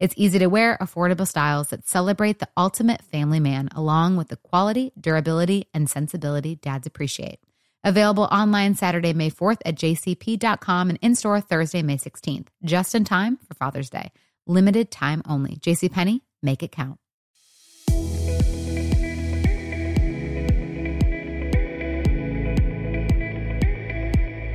It's easy to wear, affordable styles that celebrate the ultimate family man, along with the quality, durability, and sensibility dads appreciate. Available online Saturday, May 4th at jcp.com and in store Thursday, May 16th, just in time for Father's Day. Limited time only. JCPenney, make it count.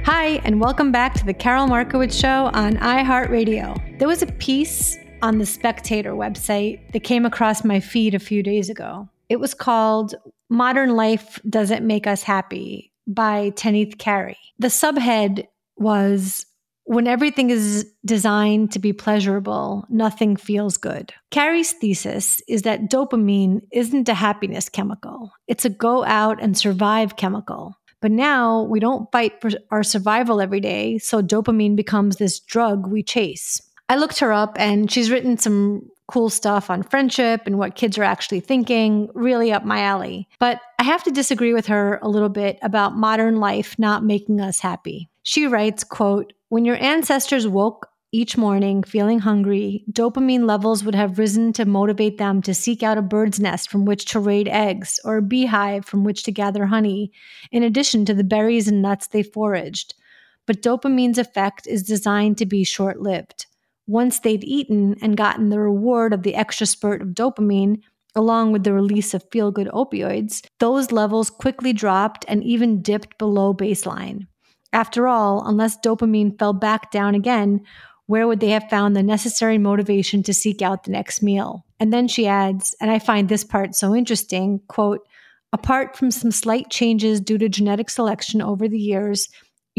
Hi, and welcome back to the Karol Markowicz Show on iHeartRadio. There was a piece on the Spectator website that came across my feed a few days ago. It was called Modern Life Doesn't Make Us Happy by Tanith Carey. The subhead was When everything is designed to be pleasurable, nothing feels good. Carey's thesis is that dopamine isn't a happiness chemical, it's a go out and survive chemical. But now we don't fight for our survival every day, so dopamine becomes this drug we chase. I looked her up and she's written some cool stuff on friendship and what kids are actually thinking, really up my alley. But I have to disagree with her a little bit about modern life not making us happy. She writes, quote, "When your ancestors woke each morning feeling hungry, dopamine levels would have risen to motivate them to seek out a bird's nest from which to raid eggs or a beehive from which to gather honey, in addition to the berries and nuts they foraged. But dopamine's effect is designed to be short lived. Once they'd eaten and gotten the reward of the extra spurt of dopamine, along with the release of feel good opioids, those levels quickly dropped and even dipped below baseline. After all, unless dopamine fell back down again, where would they have found the necessary motivation to seek out the next meal? And then she adds, and I find this part so interesting, quote, apart from some slight changes due to genetic selection over the years,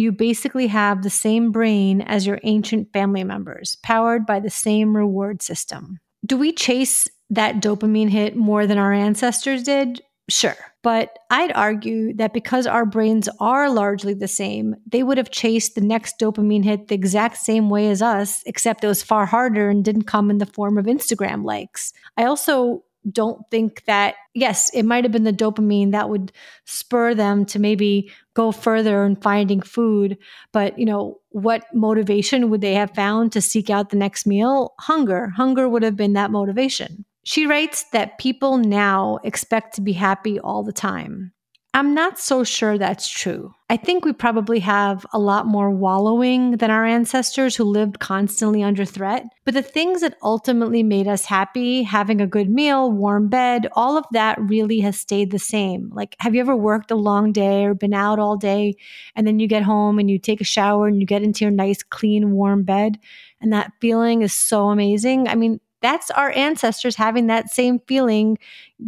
you basically have the same brain as your ancient family members, powered by the same reward system. Do we chase that dopamine hit more than our ancestors did? Sure. But I'd argue that because our brains are largely the same, they would have chased the next dopamine hit the exact same way as us, except it was far harder and didn't come in the form of Instagram likes. I also don't think that, yes, it might have been the dopamine that would spur them to maybe go further in finding food. But, you know, what motivation would they have found to seek out the next meal? Hunger. Hunger would have been that motivation. She writes that people now expect to be happy all the time. I'm not so sure that's true. I think we probably have a lot more wallowing than our ancestors who lived constantly under threat. But the things that ultimately made us happy, having a good meal, warm bed, all of that really has stayed the same. Like, have you ever worked a long day or been out all day and then you get home and you take a shower and you get into your nice, clean, warm bed? And that feeling is so amazing. I mean, that's our ancestors having that same feeling,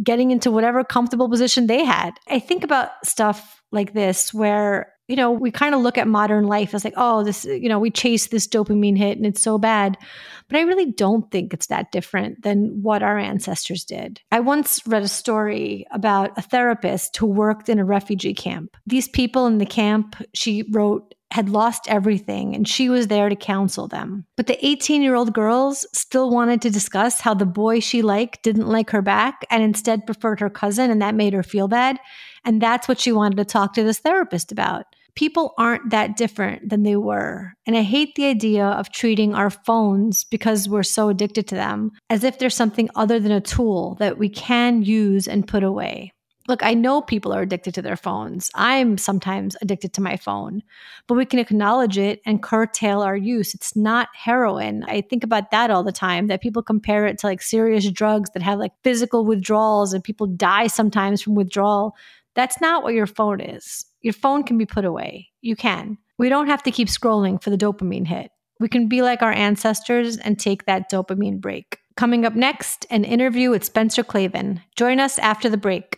getting into whatever comfortable position they had. I think about stuff like this where, you know, we kind of look at modern life as like, oh, this, you know, we chase this dopamine hit and it's so bad. But I really don't think it's that different than what our ancestors did. I once read a story about a therapist who worked in a refugee camp. These people in the camp, she wrote, had lost everything and she was there to counsel them. But the 18 year old girls still wanted to discuss how the boy she liked didn't like her back and instead preferred her cousin, and that made her feel bad. And that's what she wanted to talk to this therapist about. People aren't that different than they were. And I hate the idea of treating our phones because we're so addicted to them as if they're something other than a tool that we can use and put away look, I know people are addicted to their phones. I'm sometimes addicted to my phone, but we can acknowledge it and curtail our use. It's not heroin. I think about that all the time that people compare it to like serious drugs that have like physical withdrawals and people die sometimes from withdrawal. That's not what your phone is. Your phone can be put away. You can. We don't have to keep scrolling for the dopamine hit. We can be like our ancestors and take that dopamine break. Coming up next, an interview with Spencer Klavan. Join us after the break.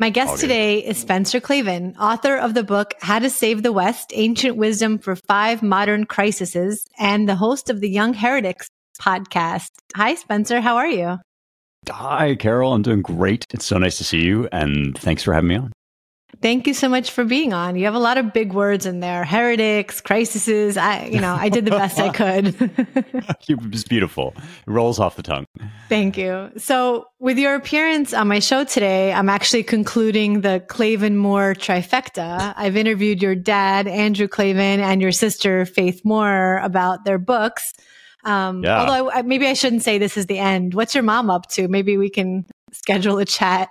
My guest today is Spencer Klavan, author of the book How to Save the West Ancient Wisdom for Five Modern Crises, and the host of the Young Heretics podcast. Hi, Spencer. How are you? Hi, Karol. I'm doing great. It's so nice to see you, and thanks for having me on. Thank you so much for being on. You have a lot of big words in there. Heretics, crises. I, you know, I did the best I could. it's beautiful. It rolls off the tongue. Thank you. So with your appearance on my show today, I'm actually concluding the Klavan Moore trifecta. I've interviewed your dad, Andrew Klavan, and your sister, Faith Moore, about their books. Um, yeah. Although I, maybe I shouldn't say this is the end. What's your mom up to? Maybe we can schedule a chat.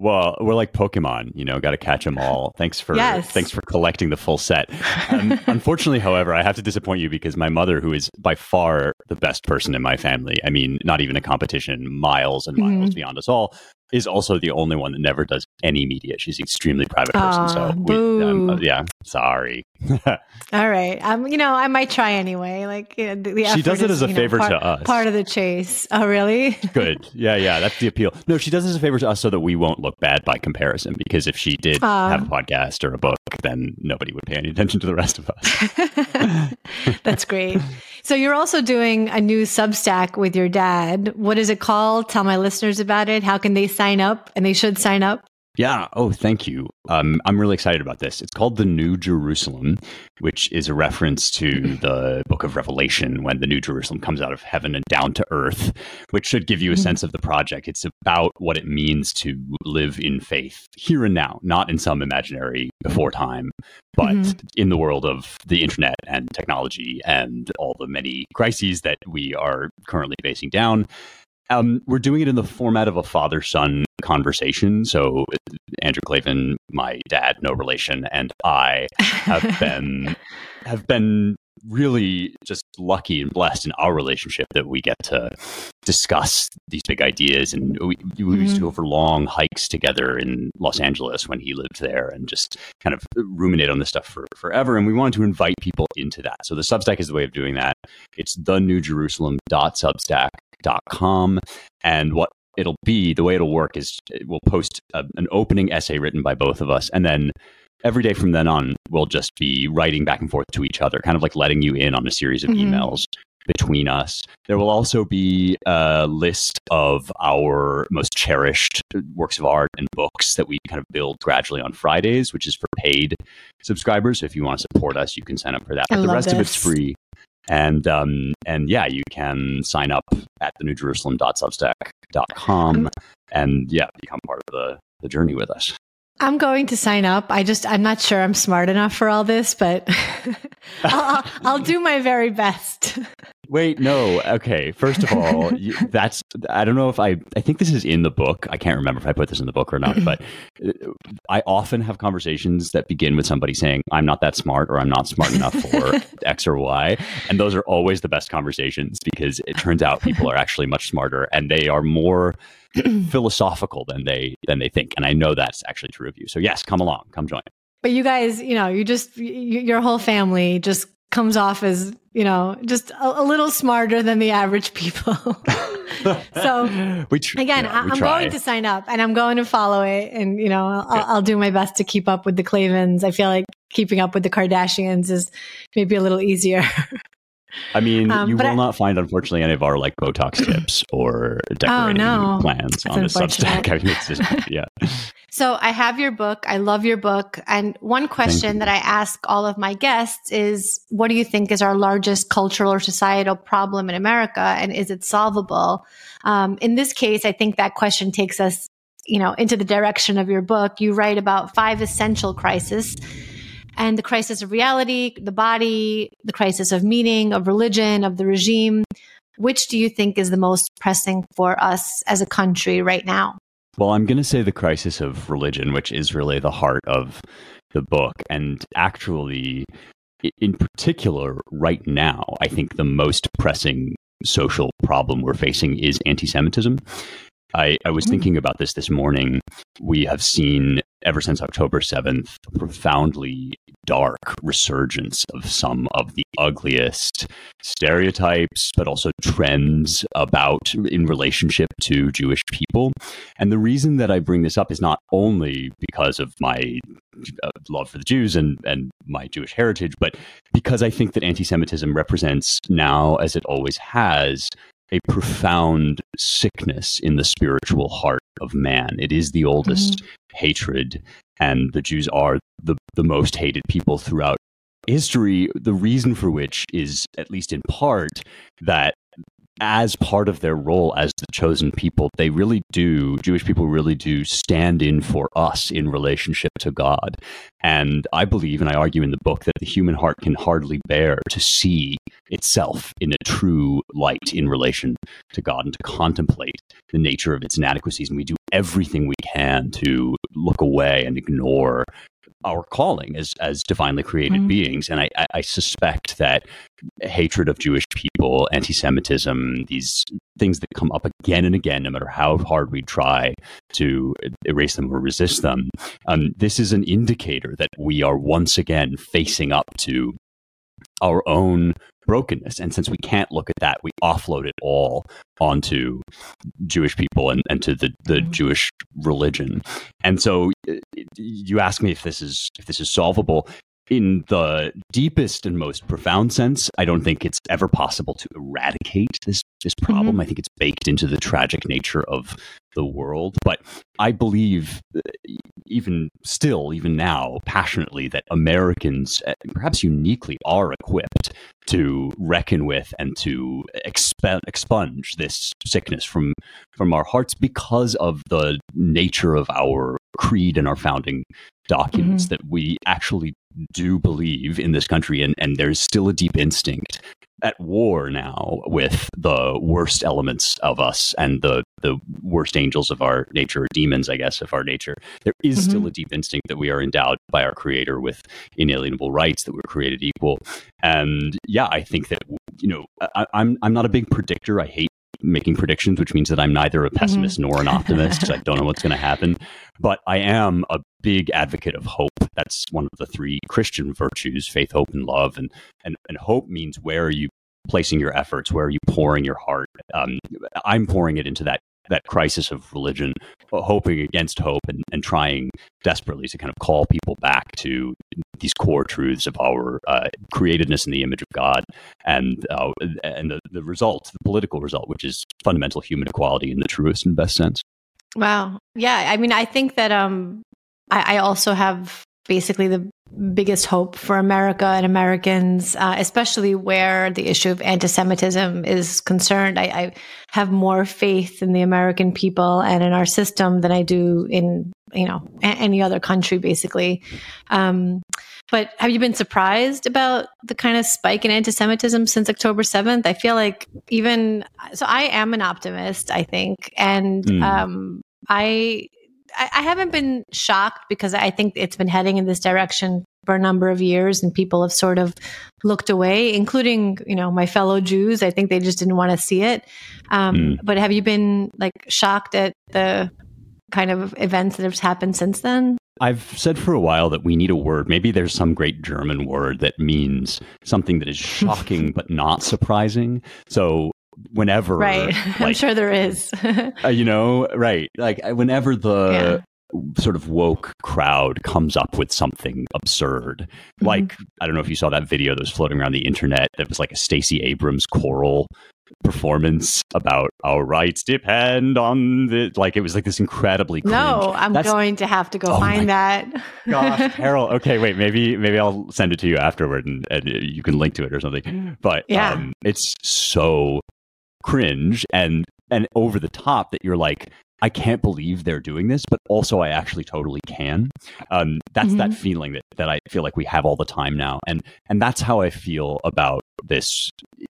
Well, we're like Pokemon, you know, got to catch them all. Thanks for yes. thanks for collecting the full set. Um, unfortunately, however, I have to disappoint you because my mother, who is by far the best person in my family, I mean, not even a competition, miles and miles mm-hmm. beyond us all, is also the only one that never does any media. She's an extremely private person. so, we, um, uh, yeah, sorry. All right. Um, you know, I might try anyway. Like you know, the, the she does it is, as a favor know, part, to us. Part of the chase. Oh, really? Good. Yeah, yeah. That's the appeal. No, she does it as a favor to us so that we won't look bad by comparison. Because if she did uh, have a podcast or a book, then nobody would pay any attention to the rest of us. That's great. So you're also doing a new Substack with your dad. What is it called? Tell my listeners about it. How can they sign up? And they should sign up. Yeah. Oh, thank you. Um, I'm really excited about this. It's called The New Jerusalem, which is a reference to the book of Revelation when the New Jerusalem comes out of heaven and down to earth, which should give you a mm-hmm. sense of the project. It's about what it means to live in faith here and now, not in some imaginary before time, but mm-hmm. in the world of the internet and technology and all the many crises that we are currently facing down Um, we're doing it in the format of a father son conversation. So, Andrew Klavan, my dad, no relation, and I have been have been really just lucky and blessed in our relationship that we get to discuss these big ideas. And we, we mm-hmm. used to go for long hikes together in Los Angeles when he lived there and just kind of ruminate on this stuff for forever. And we wanted to invite people into that. So the Substack is the way of doing that. It's the new Jerusalem.substack.com. And what it'll be, the way it'll work is we'll post a, an opening essay written by both of us. And then every day from then on, we'll just be writing back and forth to each other, kind of like letting you in on a series of mm-hmm. emails between us. There will also be a list of our most cherished works of art and books that we kind of build gradually on Fridays, which is for paid subscribers. So if you want to support us, you can sign up for that. But the rest this. of it's free. And um, and yeah, you can sign up at the newjerusalem.substack.com and yeah, become part of the, the journey with us. I'm going to sign up. I just, I'm not sure I'm smart enough for all this, but I'll, I'll, I'll, do my very best. Wait, no. Okay. First of all, that's, I don't know if I, I think this is in the book. I can't remember if I put this in the book or not, but uh, I often have conversations that begin with somebody saying, I'm not that smart or I'm not smart enough for X or Y. And those are always the best conversations because it turns out people are actually much smarter and they are more philosophical than they than they think. And I know that's actually true of you. So yes, come along, come join. But you guys, you know, you just you, your whole family just comes off as you know just a, a little smarter than the average people. so we tr- again, yeah, I'm try. going to sign up and I'm going to follow it, and you know, I'll, I'll, do my best to keep up with the Klavans. I feel like keeping up with the Kardashians is maybe a little easier. I mean, um, you will I, not find, unfortunately, any of our like Botox tips or decorating oh, no. plans That's on the Substack. I mean, just, yeah. So I have your book. I love your book. And one question that I ask all of my guests is, what do you think is our largest cultural or societal problem in America? And is it solvable? Um, in this case, I think that question takes us, you know, into the direction of your book. You write about five essential crises and the crisis of reality, the body, the crisis of meaning, of religion, of the regime. Which do you think is the most pressing for us as a country right now? Well, I'm going to say the crisis of religion, which is really the heart of the book. And actually, in particular, right now, I think the most pressing social problem we're facing is anti Semitism. I, I was hmm. thinking about this this morning. We have seen ever since October 7th, profoundly dark resurgence of some of the ugliest stereotypes, but also trends about in relationship to Jewish people. And the reason that I bring this up is not only because of my uh, love for the Jews and, and my Jewish heritage, but because I think that anti Semitism represents now, as it always has, a profound sickness in the spiritual heart of man. It is the oldest mm-hmm. hatred, and the Jews are the, the most hated people throughout history. The reason for which is, at least in part, that as part of their role as the chosen people, they really do, Jewish people really do stand in for us in relationship to God. And I believe, and I argue in the book, that the human heart can hardly bear to see itself in a true light in relation to God and to contemplate the nature of its inadequacies. And we do everything we can to look away and ignore our calling as as divinely created mm-hmm. beings. And I, I, suspect that hatred of Jewish people, anti-Semitism, these things that come up again and again, no matter how hard we try to erase them or resist them, um, this is an indicator that we are once again facing up to our own brokenness. And since we can't look at that, we offload it all onto Jewish people and, and to the, the mm-hmm. Jewish religion. And so you ask me if this is if this is solvable in the deepest and most profound sense, I don't think it's ever possible to eradicate this this problem. Mm-hmm. I think it's baked into the tragic nature of the world. But I believe, uh, even still, even now, passionately, that Americans, uh, perhaps uniquely, are equipped to reckon with and to exp- expunge this sickness from from our hearts because of the nature of our creed and our founding documents mm-hmm. that we actually do believe in this country and, and there's still a deep instinct at war now with the worst elements of us and the the worst angels of our nature, or demons, I guess, of our nature. There is Mhm. still a deep instinct that we are endowed by our Creator with inalienable rights, that we're created equal. And yeah, I think that you know, I, I'm I'm not a big predictor. I hate making predictions, which means that I'm neither a pessimist nor an optimist because I don't know what's going to happen. But I am a big advocate of hope. That's one of the three Christian virtues: faith, hope, and love. And and and hope means where are you placing your efforts? Where are you pouring your heart? Um, I'm pouring it into that that crisis of religion, hoping against hope and, and trying desperately to kind of call people back to these core truths of our uh, createdness in the image of God and uh, and the, the result, the political result, which is fundamental human equality in the truest and best sense. Wow. Yeah. I mean, I think that um, I, I also have basically the biggest hope for America and Americans, uh, especially where the issue of anti-Semitism is concerned. I, I have more faith in the American people and in our system than I do in you know a- any other country, basically. Um, but have you been surprised about the kind of spike in anti-Semitism since October seventh? I feel like even so, I am an optimist. I think, and Mm. um, I I I haven't been shocked because I think it's been heading in this direction for a number of years, and people have sort of looked away, including you know my fellow Jews. I think they just didn't want to see it. Um, Mm. But have you been like shocked at the kind of events that have happened since then? I've said for a while that we need a word. Maybe there's some great German word that means something that is shocking but not surprising. So whenever, Right, I'm sure there is. uh, you know, right? Like whenever the Yeah. sort of woke crowd comes up with something absurd, Mm-hmm. like I don't know if you saw that video that was floating around the internet that was like a Stacey Abrams choral performance about our rights depend on the like it was like this incredibly cringe. no, I'm That's- going to have to go Oh find that. gosh, Karol. Okay, wait. Maybe maybe I'll send it to you afterward, and, and you can link to it or something. But Yeah. um, it's so cringe and and over the top that you're like, I can't believe they're doing this, but also I actually totally can. Um, that's that feeling that that I feel like we have all the time now, and and that's how I feel about this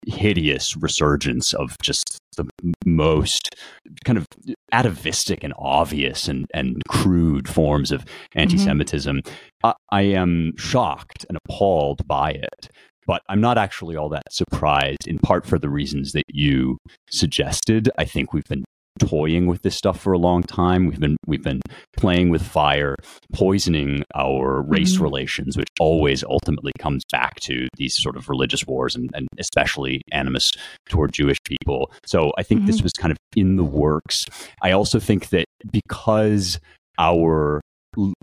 hideous resurgence of just the most kind of atavistic and obvious and, and crude forms of anti-Semitism. I, I am shocked and appalled by it, but I'm not actually all that surprised. In part for the reasons that you suggested. I think we've been toying with this stuff for a long time. We've been we've been playing with fire, poisoning our race Mhm. relations, which always ultimately comes back to these sort of religious wars and, and especially animus toward Jewish people. So I think this was kind of in the works. I also think that because our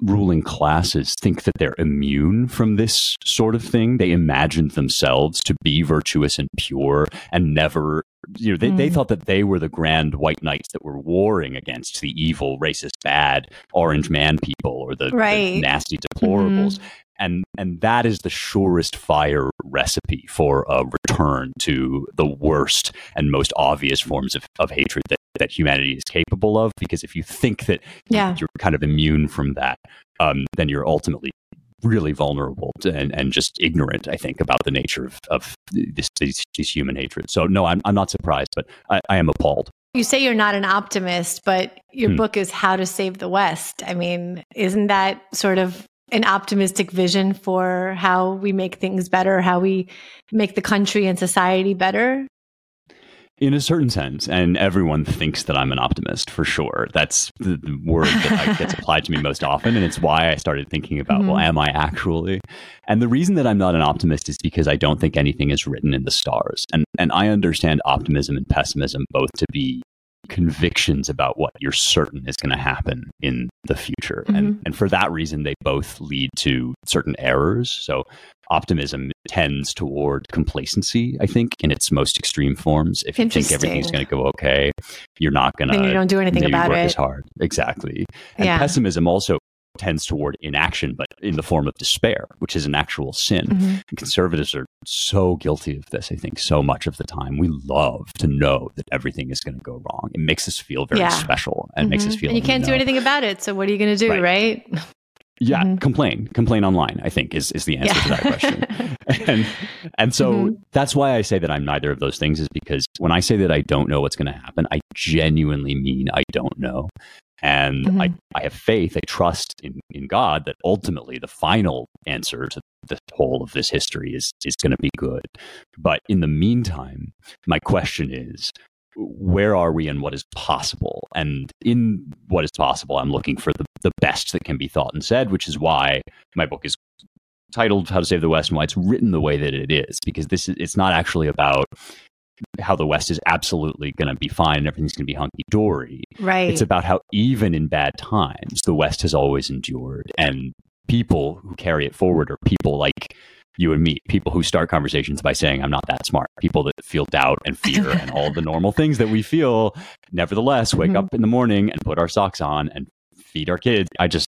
ruling classes think that they're immune from this sort of thing. They imagined themselves to be virtuous and pure and never, you know, they, they Mm. thought that they were the grand white knights that were warring against the evil, racist, bad orange man people or the, the nasty deplorables. And, and that is the surest fire recipe for a return to the worst and most obvious forms of, of hatred that, that humanity is capable of. Because if you think that Yeah. you're kind of immune from that, um, then you're ultimately really vulnerable to, and, and just ignorant, I think, about the nature of, of this, these, these human hatred. So, no, I'm, I'm not surprised, but I, I am appalled. You say you're not an optimist, but your Hmm. book is How to Save the West. I mean, isn't that sort of an optimistic vision for how we make things better, how we make the country and society better? In a certain sense, and everyone thinks that I'm an optimist for sure. That's the, the word that like, gets applied to me most often, and it's why I started thinking about, well, mm-hmm. am I actually? And the reason that I'm not an optimist is because I don't think anything is written in the stars, and and I understand optimism and pessimism both to be convictions about what you're certain is going to happen in the future, and mm-hmm. and for that reason, they both lead to certain errors. So optimism tends toward complacency, I think, in its most extreme forms. If you think everything's going to go okay, you're not going to. Then you don't do anything about work it. as hard. Exactly. And Yeah. pessimism also tends toward inaction, but in the form of despair, which is an actual sin. Mhm. Conservatives are so guilty of this, I think, so much of the time. We love to know that everything is going to go wrong. It makes us feel very Yeah. special and makes us Mhm. feel And you can't do anything about it. So what are you going to do, Right. right? Yeah, mm-hmm. complain, complain online. I think is is the answer yeah. to that question. and and so mm-hmm. that's why I say that I'm neither of those things. Is because when I say that I don't know what's going to happen, I genuinely mean I don't know. And mm-hmm. I, I have faith, I trust in, in God that ultimately the final answer to the whole of this history is is going to be good. But in the meantime, my question is where are we and what is possible? And in what is possible, I'm looking for the, the best that can be thought and said, which is why my book is titled How to Save the West and why it's written the way that it is, because this is it's not actually about how the West is absolutely going to be fine and everything's going to be hunky dory. Right. It's about how even in bad times, the West has always endured, and people who carry it forward are people like you and me, people who start conversations by saying, I'm not that smart, people that feel doubt and fear and all the normal things that we feel, nevertheless, wake mm-hmm. up in the morning and put our socks on and feed our kids. I just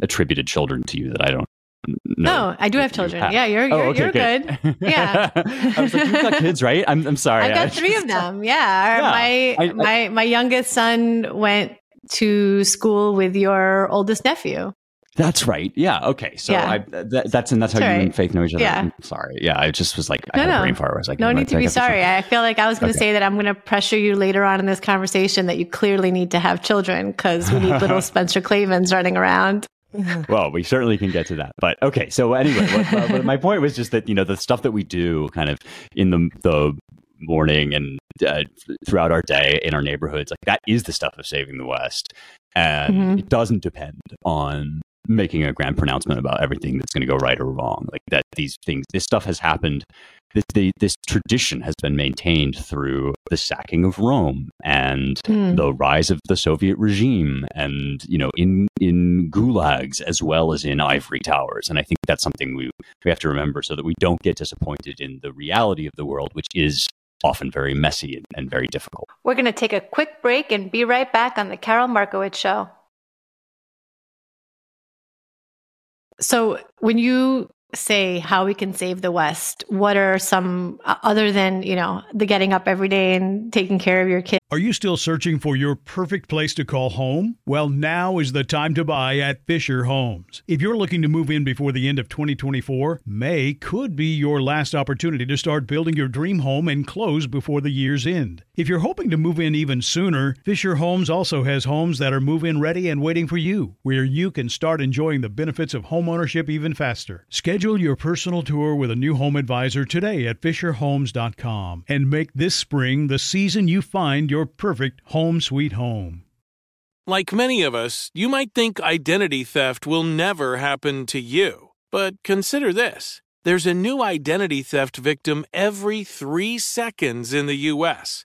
attributed children to you that I don't no, no, I do have children. Have. Yeah, you're oh, you're, oh, okay, you're good. good. Yeah. I was like, you've got kids, right? I'm I'm sorry. I've got three of them. Yeah. yeah my I, my my youngest son went to school with your oldest nephew. That's right. Yeah. Okay. So yeah. I, that, that's and that's how you and Faith know each other. Yeah. I'm sorry. Yeah. I just was like, I no, had no. a brain fart. I was like, no need to be sorry. I feel like I was going to okay. say that I'm going to pressure you later on in this conversation that you clearly need to have children because we need little Spencer Klavans running around. well, we certainly can get to that. But okay. So anyway, what, uh, my point was just that you know the stuff that we do kind of in the the morning and uh, throughout our day in our neighborhoods like that is the stuff of saving the west and mm-hmm. it doesn't depend on making a grand pronouncement about everything that's going to go right or wrong. Like that, these things, this stuff has happened. This, the, this tradition has been maintained through the sacking of Rome and mm. the rise of the Soviet regime, and you know, in in gulags as well as in ivory towers. And I think that's something we we have to remember so that we don't get disappointed in the reality of the world, which is often very messy and, and very difficult. We're going to take a quick break and be right back on the Karol Markowicz Show. So when you say how we can save the West, what are some uh, other than, you know, the getting up every day and taking care of your kids? Are you still searching for your perfect place to call home? Well, now is the time to buy at Fisher Homes. If you're looking to move in before the end of 2024, May could be your last opportunity to start building your dream home and close before the year's end. If you're hoping to move in even sooner, Fisher Homes also has homes that are move in ready and waiting for you, where you can start enjoying the benefits of homeownership even faster. Schedule your personal tour with a new home advisor today at FisherHomes.com and make this spring the season you find your perfect home sweet home. Like many of us, you might think identity theft will never happen to you. But consider this there's a new identity theft victim every three seconds in the U.S.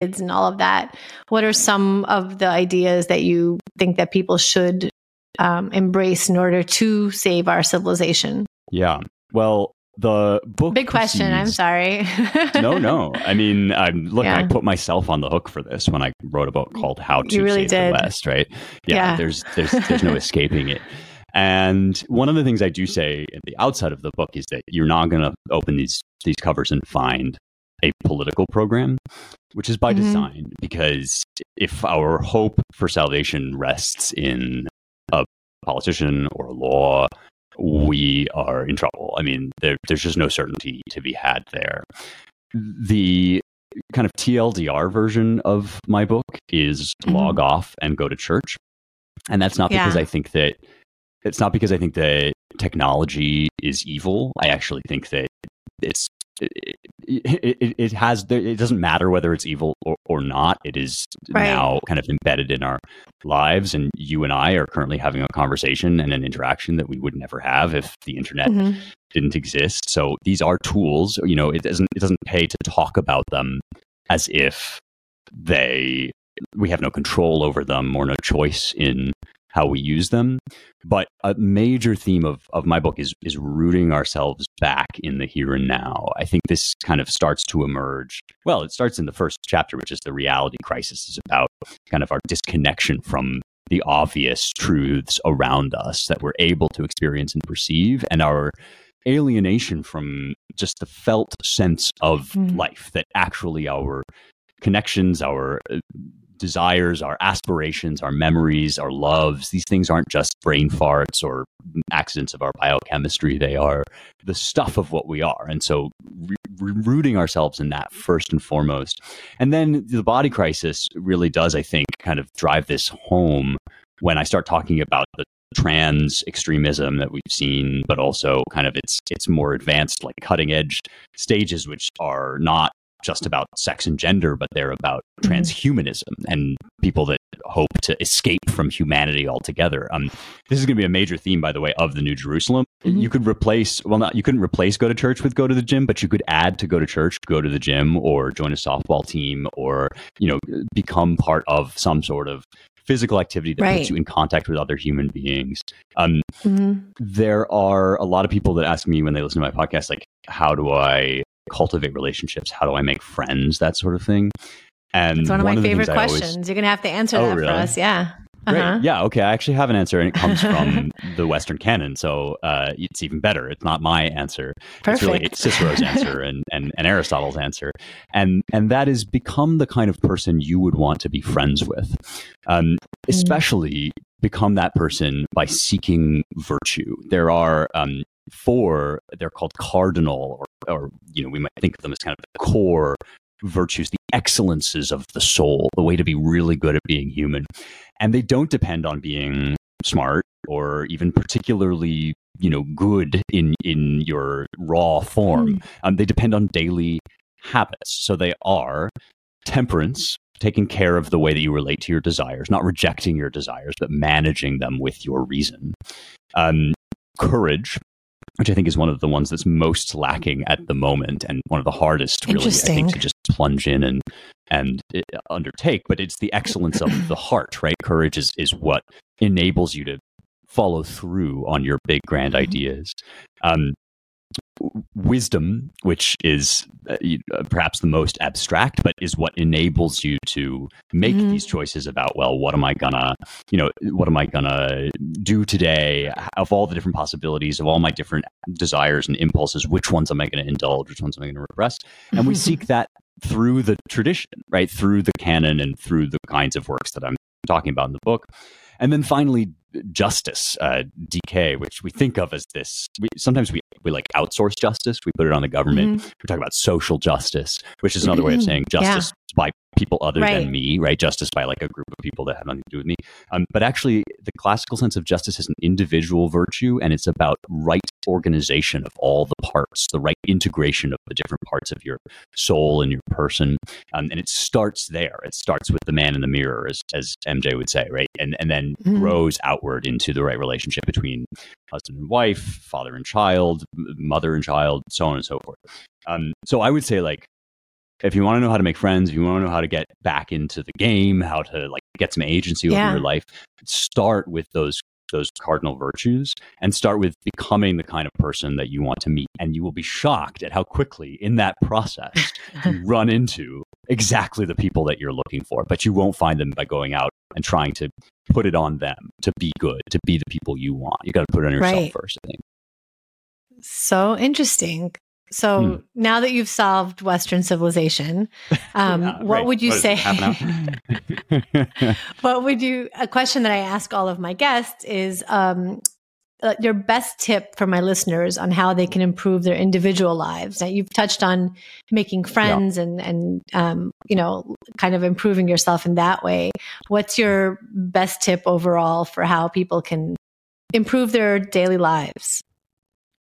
and all of that. What are some of the ideas that you think that people should um, embrace in order to save our civilization? Yeah. Well, the book. Big question. I'm sorry. no, no. I mean, I'm look. I put myself on the hook for this when I wrote a book called "How to You really Save did. the West." Right? Yeah. Yeah. There's there's there's no escaping it. And one of the things I do say at the outset of the book is that you're not going to open these these covers and find a political program, which is by Mhm. design. Because if our hope for salvation rests in a politician or a law, we are in trouble. I mean, there, there's just no certainty to be had there. The kind of TLDR version of my book is log off and go to church. And that's not because Yeah. I think that it's not because I think that technology is evil. I actually think that it's it, it, it, has it doesn't matter whether it's evil or, or not. It is Right. now kind of embedded in our lives, and you and I are currently having a conversation and an interaction that we would never have if the internet Mhm. didn't exist. So these are tools. You know, it doesn't it doesn't pay to talk about them as if they we have no control over them or no choice in how we use them. But a major theme of, of my book is is rooting ourselves back in the here and now. I think this kind of starts to emerge. Well, it starts in the first chapter, which is the reality crisis, is about kind of our disconnection from the obvious truths around us that we're able to experience and perceive, and our alienation from just the felt sense of Mm. life that actually our connections, our uh, desires, our aspirations, our memories, our loves, these things aren't just brain farts or accidents of our biochemistry. They are the stuff of what we are. And so re- rooting ourselves in that first and foremost. And then the body crisis really does, I think, kind of drive this home when I start talking about the trans extremism that we've seen, but also kind of its its more advanced, like cutting edge stages, which are not just about sex and gender, but they're about transhumanism and people that hope to escape from humanity altogether. Um, this is going to be a major theme, by the way, of the New Jerusalem. You could replace, well, not you couldn't replace go to church with go to the gym, but you could add to go to church, go to the gym, or join a softball team, or you know, become part of some sort of physical activity that Right. puts you in contact with other human beings. Um, Mhm. there are a lot of people that ask me when they listen to my podcast, like, how do I cultivate relationships? How do I make friends? That sort of thing. And It's one of my the favorite I always- questions. You're going to have to answer Oh, that really? for us. Yeah. Great. Uh-huh. Yeah. Okay. I actually have an answer, and it comes from the Western canon, so uh, it's even better. It's not my answer. It's really it's Cicero's answer and, and, and Aristotle's answer, and and that is become the kind of person you would want to be friends with, um, especially become that person by seeking virtue. There are um, four. They're called cardinal, or or you know we might think of them as kind of the core virtues, the excellences of the soul, the way to be really good at being human. And they don't depend on being smart or even particularly, you know, good in in your raw form. Um, they depend on daily habits. So they are temperance, taking care of the way that you relate to your desires, not rejecting your desires, but managing them with your reason. Um, courage, which I think is one of the ones that's most lacking at the moment and one of the hardest, really, I think, to just plunge in and and uh, undertake. But it's the excellence of the heart, right? Courage is is what enables you to follow through on your big grand ideas. Um, wisdom, which is uh, uh, perhaps the most abstract, but is what enables you to make Mhm. these choices about, well, what am I gonna, you know, what am I gonna do today? Of all the different possibilities, of all my different desires and impulses, which ones am I going to indulge? Which ones am I going to repress? And we seek that through the tradition, right? Through the canon and through the kinds of works that I'm talking about in the book. And then finally, justice, uh, dikē, which we think of as this. We, sometimes we, we like outsource justice. We put it on the government. We talk about social justice, which is another way of saying Yeah. justice by people other Right. than me, right? Justice by like a group of people that have nothing to do with me. Um, but actually, the classical sense of justice is an individual virtue, and it's about right organization of all the parts, the right integration of the different parts of your soul and your person. Um, and it starts there. It starts with the man in the mirror, as, as MJ would say, right? And and then Mhm. grows outward into the right relationship between husband and wife, father and child, mother and child, so on and so forth. Um, so I would say like if you want to know how to make friends, if you want to know how to get back into the game, how to like get some agency Yeah. over your life, start with those those cardinal virtues and start with becoming the kind of person that you want to meet. And you will be shocked at how quickly in that process you run into exactly the people that you're looking for. But you won't find them by going out and trying to put it on them to be good, to be the people you want. You got to put it on yourself Right. first, I think. So interesting. So Hmm. now that you've solved Western civilization, um, Yeah, what right. would you What say? it, half an hour? what would you? A question that I ask all of my guests is um, uh, your best tip for my listeners on how they can improve their individual lives. Now you've touched on making friends and and um, you know kind of improving yourself in that way. What's your best tip overall for how people can improve their daily lives?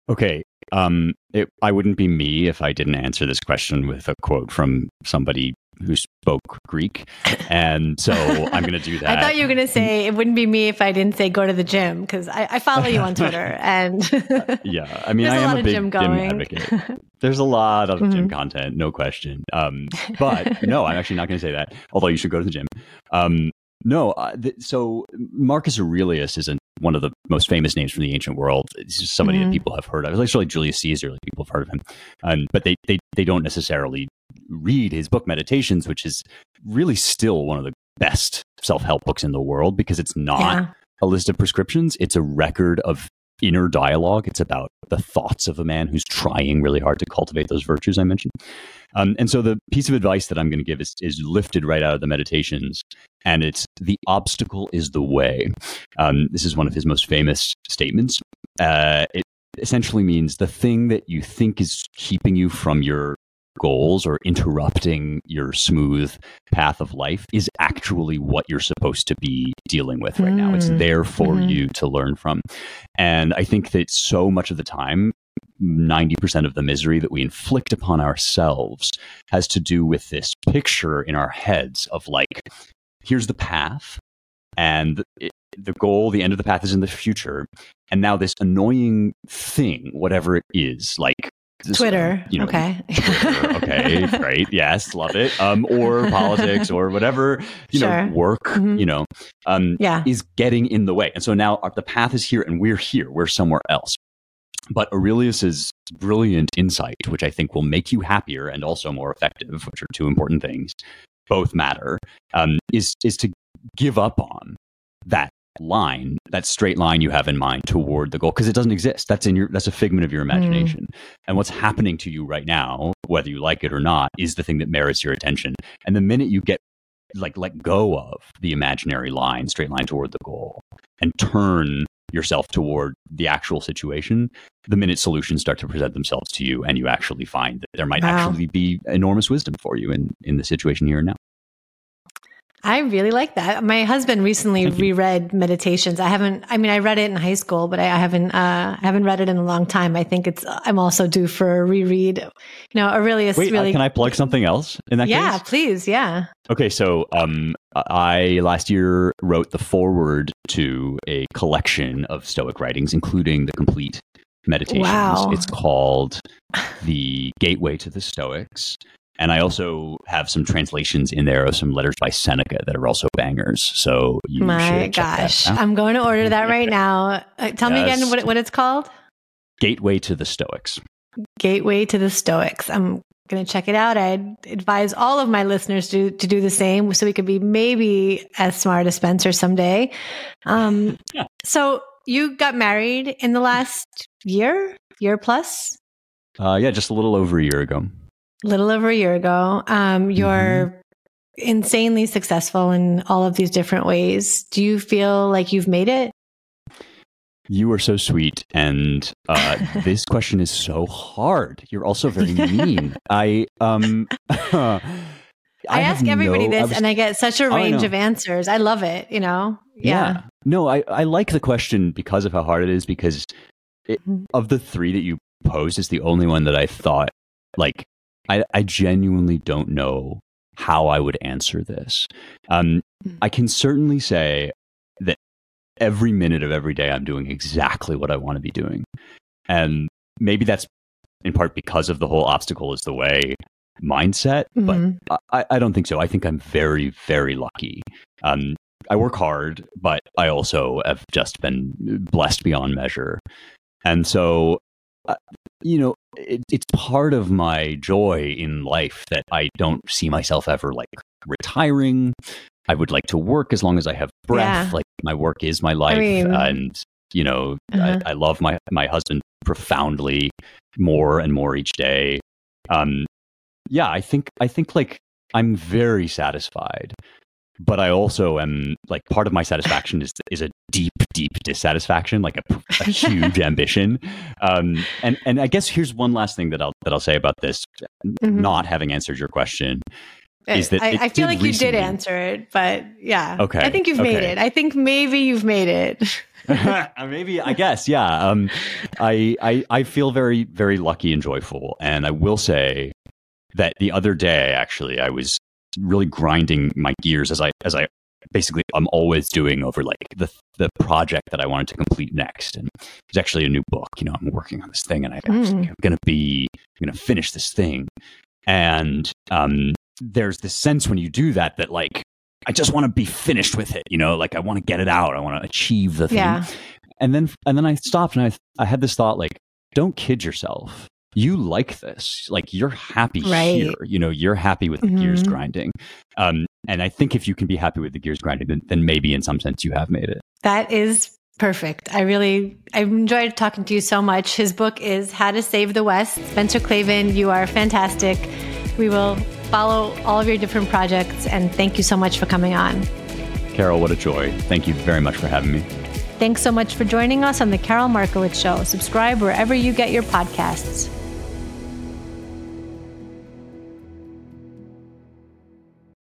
Okay. Um, it, I wouldn't be me if I didn't answer this question with a quote from somebody who spoke Greek. And so I'm going to do that. I thought you were going to say it wouldn't be me if I didn't say go to the gym because I, I follow you on Twitter and yeah, I mean, I a am a of big gym gym, advocate. There's a lot of gym Mhm. content, no question. Um, but no, I'm actually not going to say that. Although you should go to the gym. Um, no, uh, th- so Marcus Aurelius is a, one of the most famous names from the ancient world. It's just somebody Mhm. that people have heard of. It's like Julius Caesar, like people have heard of him, um, but they, they they don't necessarily read his book Meditations, which is really still one of the best self help books in the world because it's not yeah. a list of prescriptions. It's a record of inner dialogue. It's about the thoughts of a man who's trying really hard to cultivate those virtues I mentioned. Um, and so the piece of advice that I'm going to give is, is lifted right out of the meditations, and it's the obstacle is the way. Um, this is one of his most famous statements. Uh, it essentially means the thing that you think is keeping you from your goals or interrupting your smooth path of life is actually what you're supposed to be dealing with right now. It's Mm. there for Mhm. you to learn from. And I think that so much of the time, 90% of the misery that we inflict upon ourselves has to do with this picture in our heads of like, here's the path, and it, the goal, the end of the path is in the future. And now this annoying thing, whatever it is, like this, Twitter. you know, okay. Twitter, okay, great, yes, love it. Um, or politics, or whatever, you Sure. know, work, Mhm. you know, um, Yeah. is getting in the way. And so now our, the path is here, and we're here. We're somewhere else. But Aurelius's brilliant insight, which I think will make you happier and also more effective, which are two important things, both matter, um, is is to give up on that line, that straight line you have in mind toward the goal, because it doesn't exist. That's in your that's a figment of your imagination. And what's happening to you right now, whether you like it or not, is the thing that merits your attention. And the minute you get like let go of the imaginary line, straight line toward the goal, and turn yourself toward the actual situation, the minute solutions start to present themselves to you and you actually find that there might Wow. actually be enormous wisdom for you in, in the situation here and now. I really like that. My husband recently reread Meditations. I haven't. I mean, I read it in high school, but I, I haven't. Uh, I haven't read it in a long time. I think it's. I'm also due for a reread. You know, Aurelius Wait, uh, really. can I plug something else in that yeah, case? please. Yeah. Okay, so um, I last year wrote the foreword to a collection of Stoic writings, including the complete meditations. Wow. It's called The Gateway to the Stoics. And I also have some translations in there of some letters by Seneca that are also bangers. So you My should check that gosh. I'm going to order that right now. Uh, tell me again what, what it's called. Gateway to the Stoics. Gateway to the Stoics. I'm going to check it out. I'd advise all of my listeners to, to do the same so we could be maybe as smart as Spencer someday. Um, Yeah. So you got married in the last year, year plus, Uh, yeah, just a little over a year ago. Little over a year ago. Um, you're insanely successful in all of these different ways. Do you feel like you've made it? You are so sweet, and uh, this question is so hard. You're also very mean. I um, I, I, ask everybody no- I this was- and I get such a Oh, range of answers. I love it, you know? Yeah. No, I, I like the question because of how hard it is. Because it, Mhm. of the three that you posed, it's the only one that I thought like I, I genuinely don't know how I would answer this. Um, Mhm. I can certainly say that every minute of every day I'm doing exactly what I want to be doing, and maybe that's in part because of the whole obstacle is the way mindset. Mhm. But I, I don't think so. I think I'm very, very lucky. Um, I work hard, but I also have just been blessed beyond measure. And so, uh, you know, it, it's part of my joy in life that I don't see myself ever like retiring. I would like to work as long as I have breath. Yeah. Like my work is my life, I mean- and you know, Uh-huh. I, I love my my husband profoundly more and more each day. Um, yeah, I think I think like I'm very satisfied, but I also am like part of my satisfaction is is a deep, deep dissatisfaction, like a, a huge ambition. Um, and and I guess here's one last thing that I'll that I'll say about this, Mhm. not having answered your question. Is that I, I feel like you did answer it, but yeah. Okay, I think you've made it. I think maybe you've made it. Maybe I guess, yeah. Um, I, I I feel very very lucky and joyful, and I will say that the other day actually I was really grinding my gears as I as I basically I'm always doing over like the the project that I wanted to complete next, and it's actually a new book. You know, I'm working on this thing, and I, I'm Mm. going to be I'm going to finish this thing, and um, there's this sense when you do that that like I just want to be finished with it. You know, like I want to get it out. I want to achieve the thing. Yeah. And then and then I stopped and I I had this thought like, don't kid yourself. You like this. Like you're happy Right. here. You know, you're happy with the gears Mhm. grinding. Um, and I think if you can be happy with the gears grinding, then, then maybe in some sense you have made it. That is perfect. I really I enjoyed talking to you so much. His book is How to Save the West. Spencer Klavan, you are fantastic. We will follow all of your different projects and thank you so much for coming on. Karol, what a joy. Thank you very much for having me. Thanks so much for joining us on the Karol Markowicz Show. Subscribe wherever you get your podcasts.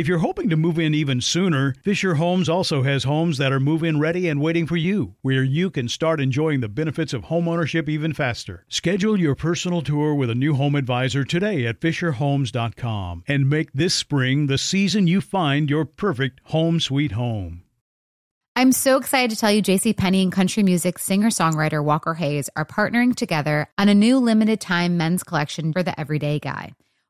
If you're hoping to move in even sooner, Fisher Homes also has homes that are move in ready and waiting for you, where you can start enjoying the benefits of homeownership even faster. Schedule your personal tour with a new home advisor today at FisherHomes.com and make this spring the season you find your perfect home sweet home. I'm so excited to tell you JC Penney and country music singer-songwriter Walker Hayes are partnering together on a new limited time men's collection for the everyday guy.